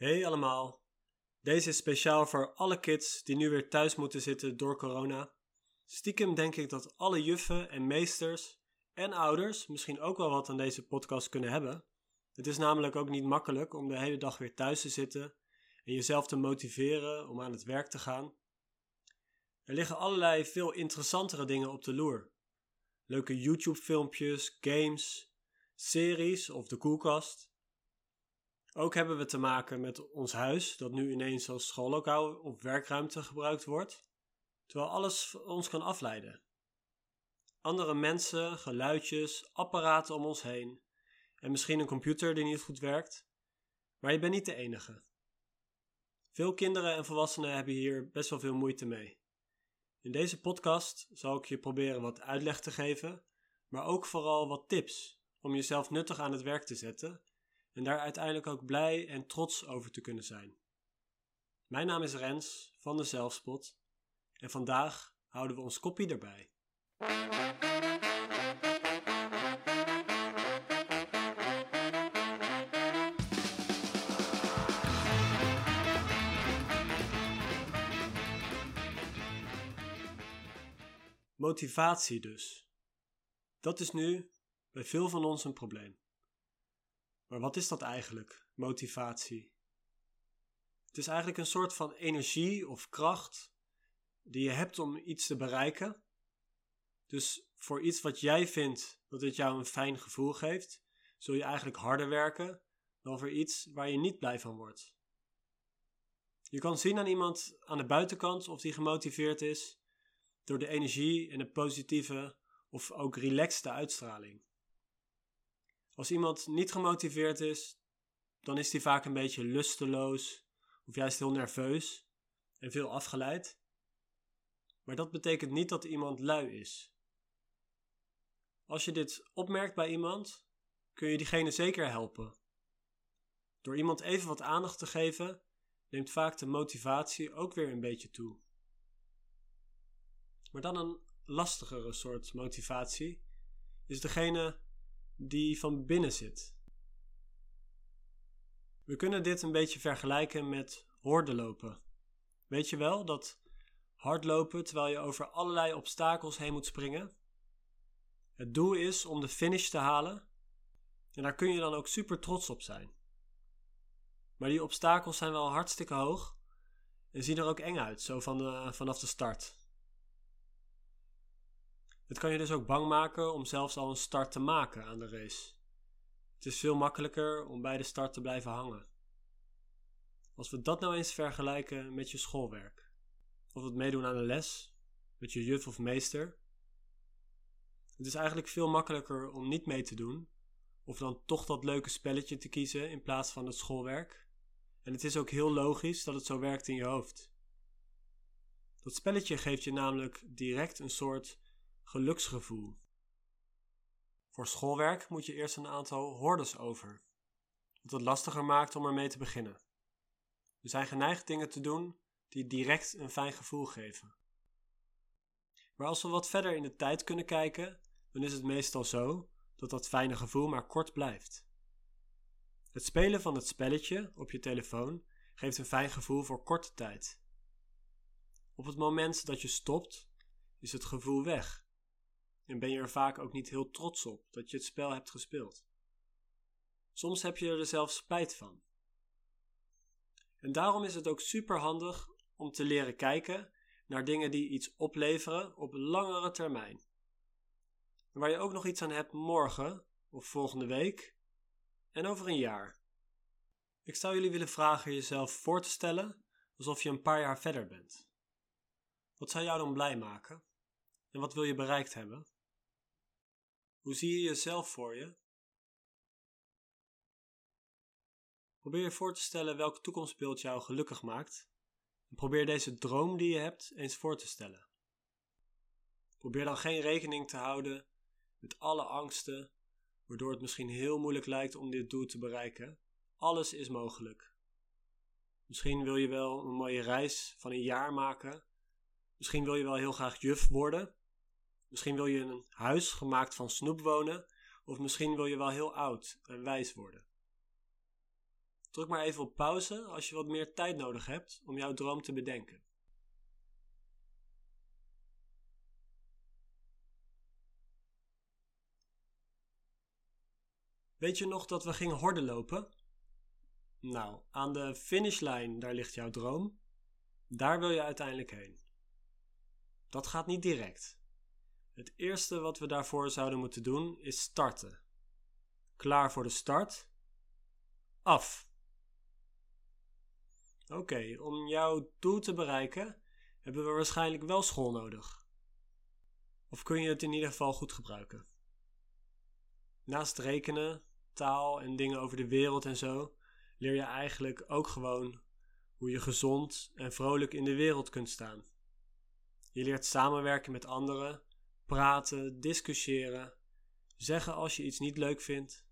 Hey allemaal. Deze is speciaal voor alle kids die nu weer thuis moeten zitten door corona. Stiekem denk ik dat alle juffen en meesters en ouders misschien ook wel wat aan deze podcast kunnen hebben. Het is namelijk ook niet makkelijk om de hele dag weer thuis te zitten en jezelf te motiveren om aan het werk te gaan. Er liggen allerlei veel interessantere dingen op de loer. Leuke YouTube-filmpjes, games, series of de koelkast. Ook hebben we te maken met ons huis, dat nu ineens als schoollokaal of werkruimte gebruikt wordt, terwijl alles ons kan afleiden. Andere mensen, geluidjes, apparaten om ons heen en misschien een computer die niet goed werkt. Maar je bent niet de enige. Veel kinderen en volwassenen hebben hier best wel veel moeite mee. In deze podcast zal ik je proberen wat uitleg te geven, maar ook vooral wat tips om jezelf nuttig aan het werk te zetten en daar uiteindelijk ook blij en trots over te kunnen zijn. Mijn naam is Rens van de Zelfspot en vandaag houden we ons koppie erbij. Motivatie dus. Dat is nu bij veel van ons een probleem. Maar wat is dat eigenlijk, motivatie? Het is eigenlijk een soort van energie of kracht die je hebt om iets te bereiken. Dus voor iets wat jij vindt dat het jou een fijn gevoel geeft, zul je eigenlijk harder werken dan voor iets waar je niet blij van wordt. Je kan zien aan iemand aan de buitenkant of die gemotiveerd is door de energie en de positieve of ook relaxte uitstraling. Als iemand niet gemotiveerd is, dan is hij vaak een beetje lusteloos of juist heel nerveus en veel afgeleid. Maar dat betekent niet dat iemand lui is. Als je dit opmerkt bij iemand, kun je diegene zeker helpen. Door iemand even wat aandacht te geven, neemt vaak de motivatie ook weer een beetje toe. Maar dan een lastigere soort motivatie is degene die van binnen zit. We kunnen dit een beetje vergelijken met hoordelopen. Weet je wel dat hardlopen terwijl je over allerlei obstakels heen moet springen? Het doel is om de finish te halen en daar kun je dan ook super trots op zijn. Maar die obstakels zijn wel hartstikke hoog en zien er ook eng uit, zo van vanaf de start. Het kan je dus ook bang maken om zelfs al een start te maken aan de race. Het is veel makkelijker om bij de start te blijven hangen. Als we dat nou eens vergelijken met je schoolwerk, of het meedoen aan een les, met je juf of meester. Het is eigenlijk veel makkelijker om niet mee te doen, of dan toch dat leuke spelletje te kiezen in plaats van het schoolwerk. En het is ook heel logisch dat het zo werkt in je hoofd. Dat spelletje geeft je namelijk direct een soort geluksgevoel. Voor schoolwerk moet je eerst een aantal hordes over, wat het lastiger maakt om ermee te beginnen. We zijn geneigd dingen te doen die direct een fijn gevoel geven. Maar als we wat verder in de tijd kunnen kijken, dan is het meestal zo dat dat fijne gevoel maar kort blijft. Het spelen van het spelletje op je telefoon geeft een fijn gevoel voor korte tijd. Op het moment dat je stopt, is het gevoel weg en ben je er vaak ook niet heel trots op dat je het spel hebt gespeeld. Soms heb je er zelfs spijt van. En daarom is het ook super handig om te leren kijken naar dingen die iets opleveren op langere termijn. Waar je ook nog iets aan hebt morgen of volgende week en over een jaar. Ik zou jullie willen vragen jezelf voor te stellen alsof je een paar jaar verder bent. Wat zou jou dan blij maken? En wat wil je bereikt hebben? Hoe zie je jezelf voor je? Probeer je voor te stellen welk toekomstbeeld jou gelukkig maakt. En probeer deze droom die je hebt eens voor te stellen. Probeer dan geen rekening te houden met alle angsten, waardoor het misschien heel moeilijk lijkt om dit doel te bereiken. Alles is mogelijk. Misschien wil je wel een mooie reis van een jaar maken. Misschien wil je wel heel graag juf worden. Misschien wil je in een huis gemaakt van snoep wonen, of misschien wil je wel heel oud en wijs worden. Druk maar even op pauze als je wat meer tijd nodig hebt om jouw droom te bedenken. Weet je nog dat we gingen horden lopen? Nou, aan de finishlijn daar ligt jouw droom. Daar wil je uiteindelijk heen. Dat gaat niet direct. Het eerste wat we daarvoor zouden moeten doen is starten. Klaar voor de start? Af. Oké, om jouw doel te bereiken hebben we waarschijnlijk wel school nodig. Of kun je het in ieder geval goed gebruiken? Naast rekenen, taal en dingen over de wereld en zo, leer je eigenlijk ook gewoon hoe je gezond en vrolijk in de wereld kunt staan. Je leert samenwerken met anderen, praten, discussiëren, zeggen als je iets niet leuk vindt.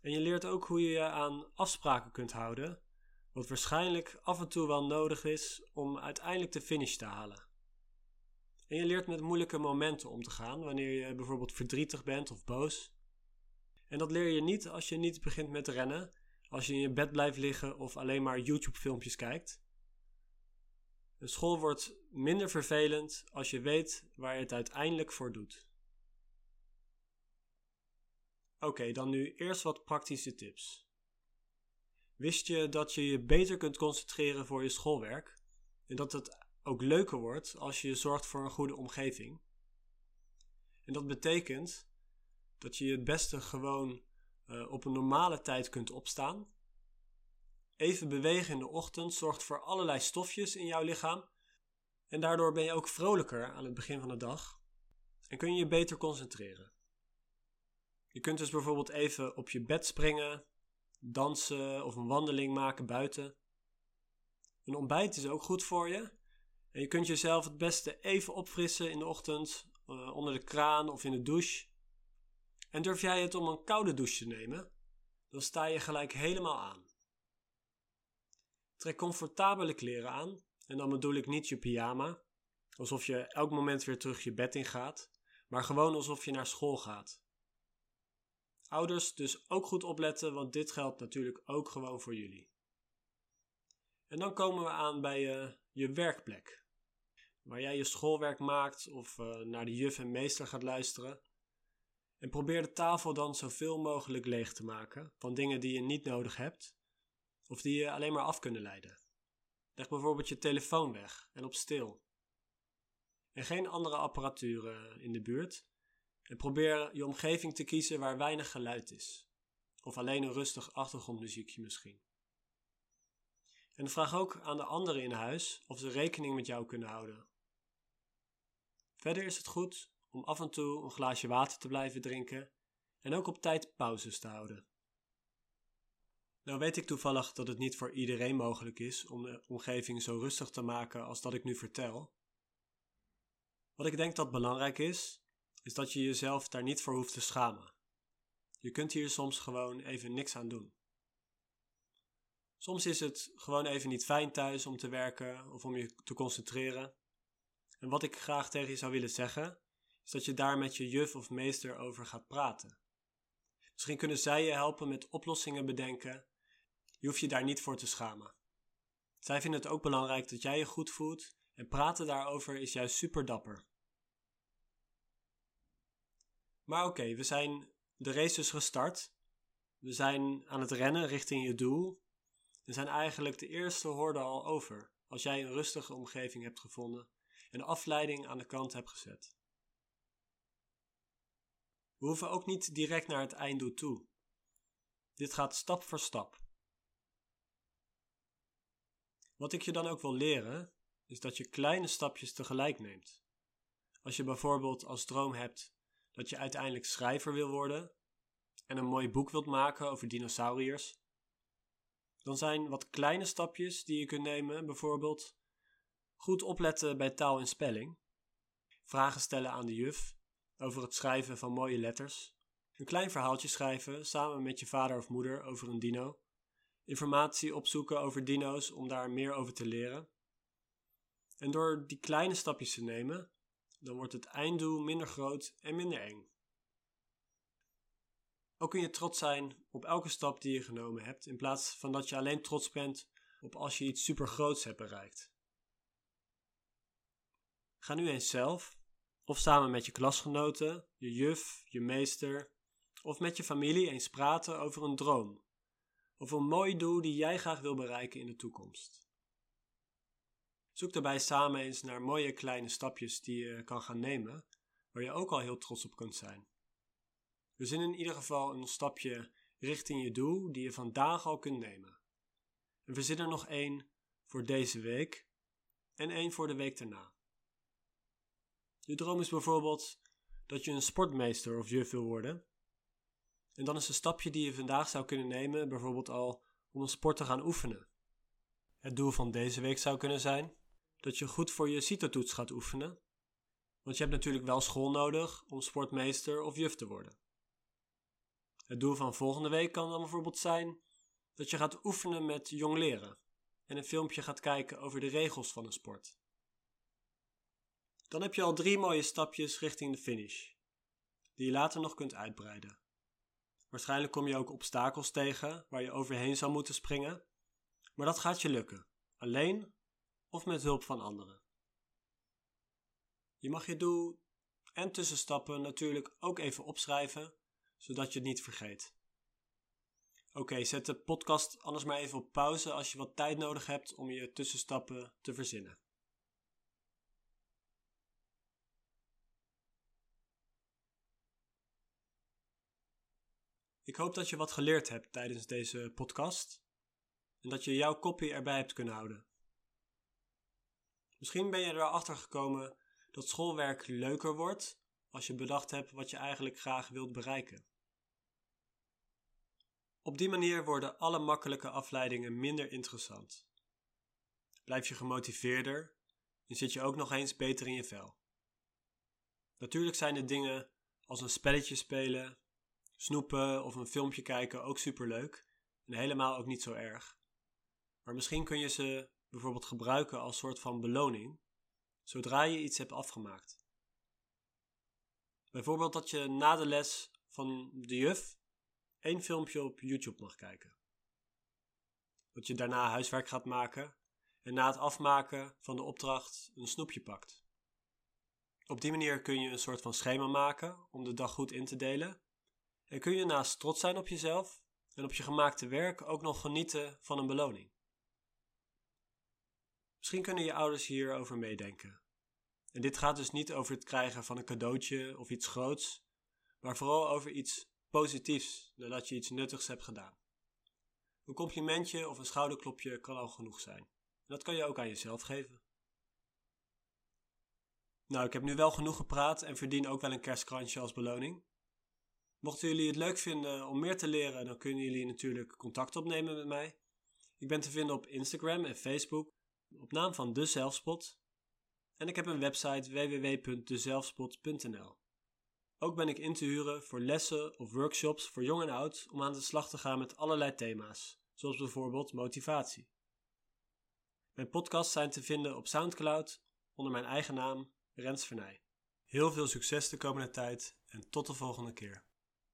En je leert ook hoe je je aan afspraken kunt houden, wat waarschijnlijk af en toe wel nodig is om uiteindelijk de finish te halen. En je leert met moeilijke momenten om te gaan wanneer je bijvoorbeeld verdrietig bent of boos. En dat leer je niet als je niet begint met rennen, als je in je bed blijft liggen of alleen maar YouTube-filmpjes kijkt. Een school wordt minder vervelend als je weet waar je het uiteindelijk voor doet. Oké, dan nu eerst wat praktische tips. Wist je dat je je beter kunt concentreren voor je schoolwerk en dat het ook leuker wordt als je zorgt voor een goede omgeving? En dat betekent dat je het beste gewoon uh, op een normale tijd kunt opstaan. Even bewegen in de ochtend zorgt voor allerlei stofjes in jouw lichaam. En daardoor ben je ook vrolijker aan het begin van de dag en kun je je beter concentreren. Je kunt dus bijvoorbeeld even op je bed springen, dansen of een wandeling maken buiten. Een ontbijt is ook goed voor je. En je kunt jezelf het beste even opfrissen in de ochtend uh, onder de kraan of in de douche. En durf jij het om een koude douche te nemen, dan sta je gelijk helemaal aan. Trek comfortabele kleren aan, en dan bedoel ik niet je pyjama, alsof je elk moment weer terug je bed in gaat, maar gewoon alsof je naar school gaat. Ouders dus ook goed opletten, want dit geldt natuurlijk ook gewoon voor jullie. En dan komen we aan bij je, je werkplek, waar jij je schoolwerk maakt of uh, naar de juf en meester gaat luisteren. En probeer de tafel dan zoveel mogelijk leeg te maken van dingen die je niet nodig hebt of die je alleen maar af kunnen leiden. Leg bijvoorbeeld je telefoon weg en op stil. En geen andere apparatuur in de buurt. En probeer je omgeving te kiezen waar weinig geluid is. Of alleen een rustig achtergrondmuziekje misschien. En vraag ook aan de anderen in huis of ze rekening met jou kunnen houden. Verder is het goed om af en toe een glaasje water te blijven drinken en ook op tijd pauzes te houden. Nou weet ik toevallig dat het niet voor iedereen mogelijk is om de omgeving zo rustig te maken als dat ik nu vertel. Wat ik denk dat belangrijk is, is dat je jezelf daar niet voor hoeft te schamen. Je kunt hier soms gewoon even niks aan doen. Soms is het gewoon even niet fijn thuis om te werken of om je te concentreren. En wat ik graag tegen je zou willen zeggen, is dat je daar met je juf of meester over gaat praten. Misschien kunnen zij je helpen met oplossingen bedenken. Je hoeft je daar niet voor te schamen. Zij vinden het ook belangrijk dat jij je goed voelt en praten daarover is juist super dapper. Maar oké, we zijn de race dus gestart. We zijn aan het rennen richting je doel. We zijn eigenlijk de eerste horde al over als jij een rustige omgeving hebt gevonden en afleiding aan de kant hebt gezet. We hoeven ook niet direct naar het einddoel toe. Dit gaat stap voor stap. Wat ik je dan ook wil leren, is dat je kleine stapjes tegelijk neemt. Als je bijvoorbeeld als droom hebt dat je uiteindelijk schrijver wil worden en een mooi boek wilt maken over dinosauriërs, dan zijn wat kleine stapjes die je kunt nemen bijvoorbeeld goed opletten bij taal en spelling, vragen stellen aan de juf over het schrijven van mooie letters, een klein verhaaltje schrijven samen met je vader of moeder over een dino, informatie opzoeken over dino's om daar meer over te leren. En door die kleine stapjes te nemen, dan wordt het einddoel minder groot en minder eng. Ook kun je trots zijn op elke stap die je genomen hebt, in plaats van dat je alleen trots bent op als je iets supergroots hebt bereikt. Ga nu eens zelf, of samen met je klasgenoten, je juf, je meester, of met je familie eens praten over een droom, of een mooi doel die jij graag wil bereiken in de toekomst. Zoek daarbij samen eens naar mooie kleine stapjes die je kan gaan nemen, waar je ook al heel trots op kunt zijn. Dus in ieder geval een stapje richting je doel die je vandaag al kunt nemen. En we er nog één voor deze week en één voor de week daarna. Je droom is bijvoorbeeld dat je een sportmeester of juf wil worden. En dan is een stapje die je vandaag zou kunnen nemen, bijvoorbeeld al om een sport te gaan oefenen. Het doel van deze week zou kunnen zijn dat je goed voor je CITO-toets gaat oefenen, want je hebt natuurlijk wel school nodig om sportmeester of juf te worden. Het doel van volgende week kan dan bijvoorbeeld zijn dat je gaat oefenen met jong leren en een filmpje gaat kijken over de regels van een sport. Dan heb je al drie mooie stapjes richting de finish, die je later nog kunt uitbreiden. Waarschijnlijk kom je ook obstakels tegen waar je overheen zou moeten springen, maar dat gaat je lukken, alleen of met hulp van anderen. Je mag je doel en tussenstappen natuurlijk ook even opschrijven, zodat je het niet vergeet. Oké, zet de podcast anders maar even op pauze als je wat tijd nodig hebt om je tussenstappen te verzinnen. Ik hoop dat je wat geleerd hebt tijdens deze podcast en dat je jouw kopie erbij hebt kunnen houden. Misschien ben je erachter gekomen dat schoolwerk leuker wordt als je bedacht hebt wat je eigenlijk graag wilt bereiken. Op die manier worden alle makkelijke afleidingen minder interessant. Blijf je gemotiveerder en zit je ook nog eens beter in je vel. Natuurlijk zijn de dingen als een spelletje spelen, snoepen of een filmpje kijken ook superleuk en helemaal ook niet zo erg. Maar misschien kun je ze bijvoorbeeld gebruiken als soort van beloning zodra je iets hebt afgemaakt. Bijvoorbeeld dat je na de les van de juf één filmpje op YouTube mag kijken. Dat je daarna huiswerk gaat maken en na het afmaken van de opdracht een snoepje pakt. Op die manier kun je een soort van schema maken om de dag goed in te delen. En kun je naast trots zijn op jezelf en op je gemaakte werk ook nog genieten van een beloning. Misschien kunnen je ouders hierover meedenken. En dit gaat dus niet over het krijgen van een cadeautje of iets groots, maar vooral over iets positiefs nadat je iets nuttigs hebt gedaan. Een complimentje of een schouderklopje kan al genoeg zijn. Dat kan je ook aan jezelf geven. Nou, ik heb nu wel genoeg gepraat en verdien ook wel een kerstkrantje als beloning. Mochten jullie het leuk vinden om meer te leren, dan kunnen jullie natuurlijk contact opnemen met mij. Ik ben te vinden op Instagram en Facebook op naam van De Zelfspot. En ik heb een website www.dezelfspot.nl. Ook ben ik in te huren voor lessen of workshops voor jong en oud om aan de slag te gaan met allerlei thema's, zoals bijvoorbeeld motivatie. Mijn podcasts zijn te vinden op SoundCloud onder mijn eigen naam Rens Vernij. Heel veel succes de komende tijd en tot de volgende keer.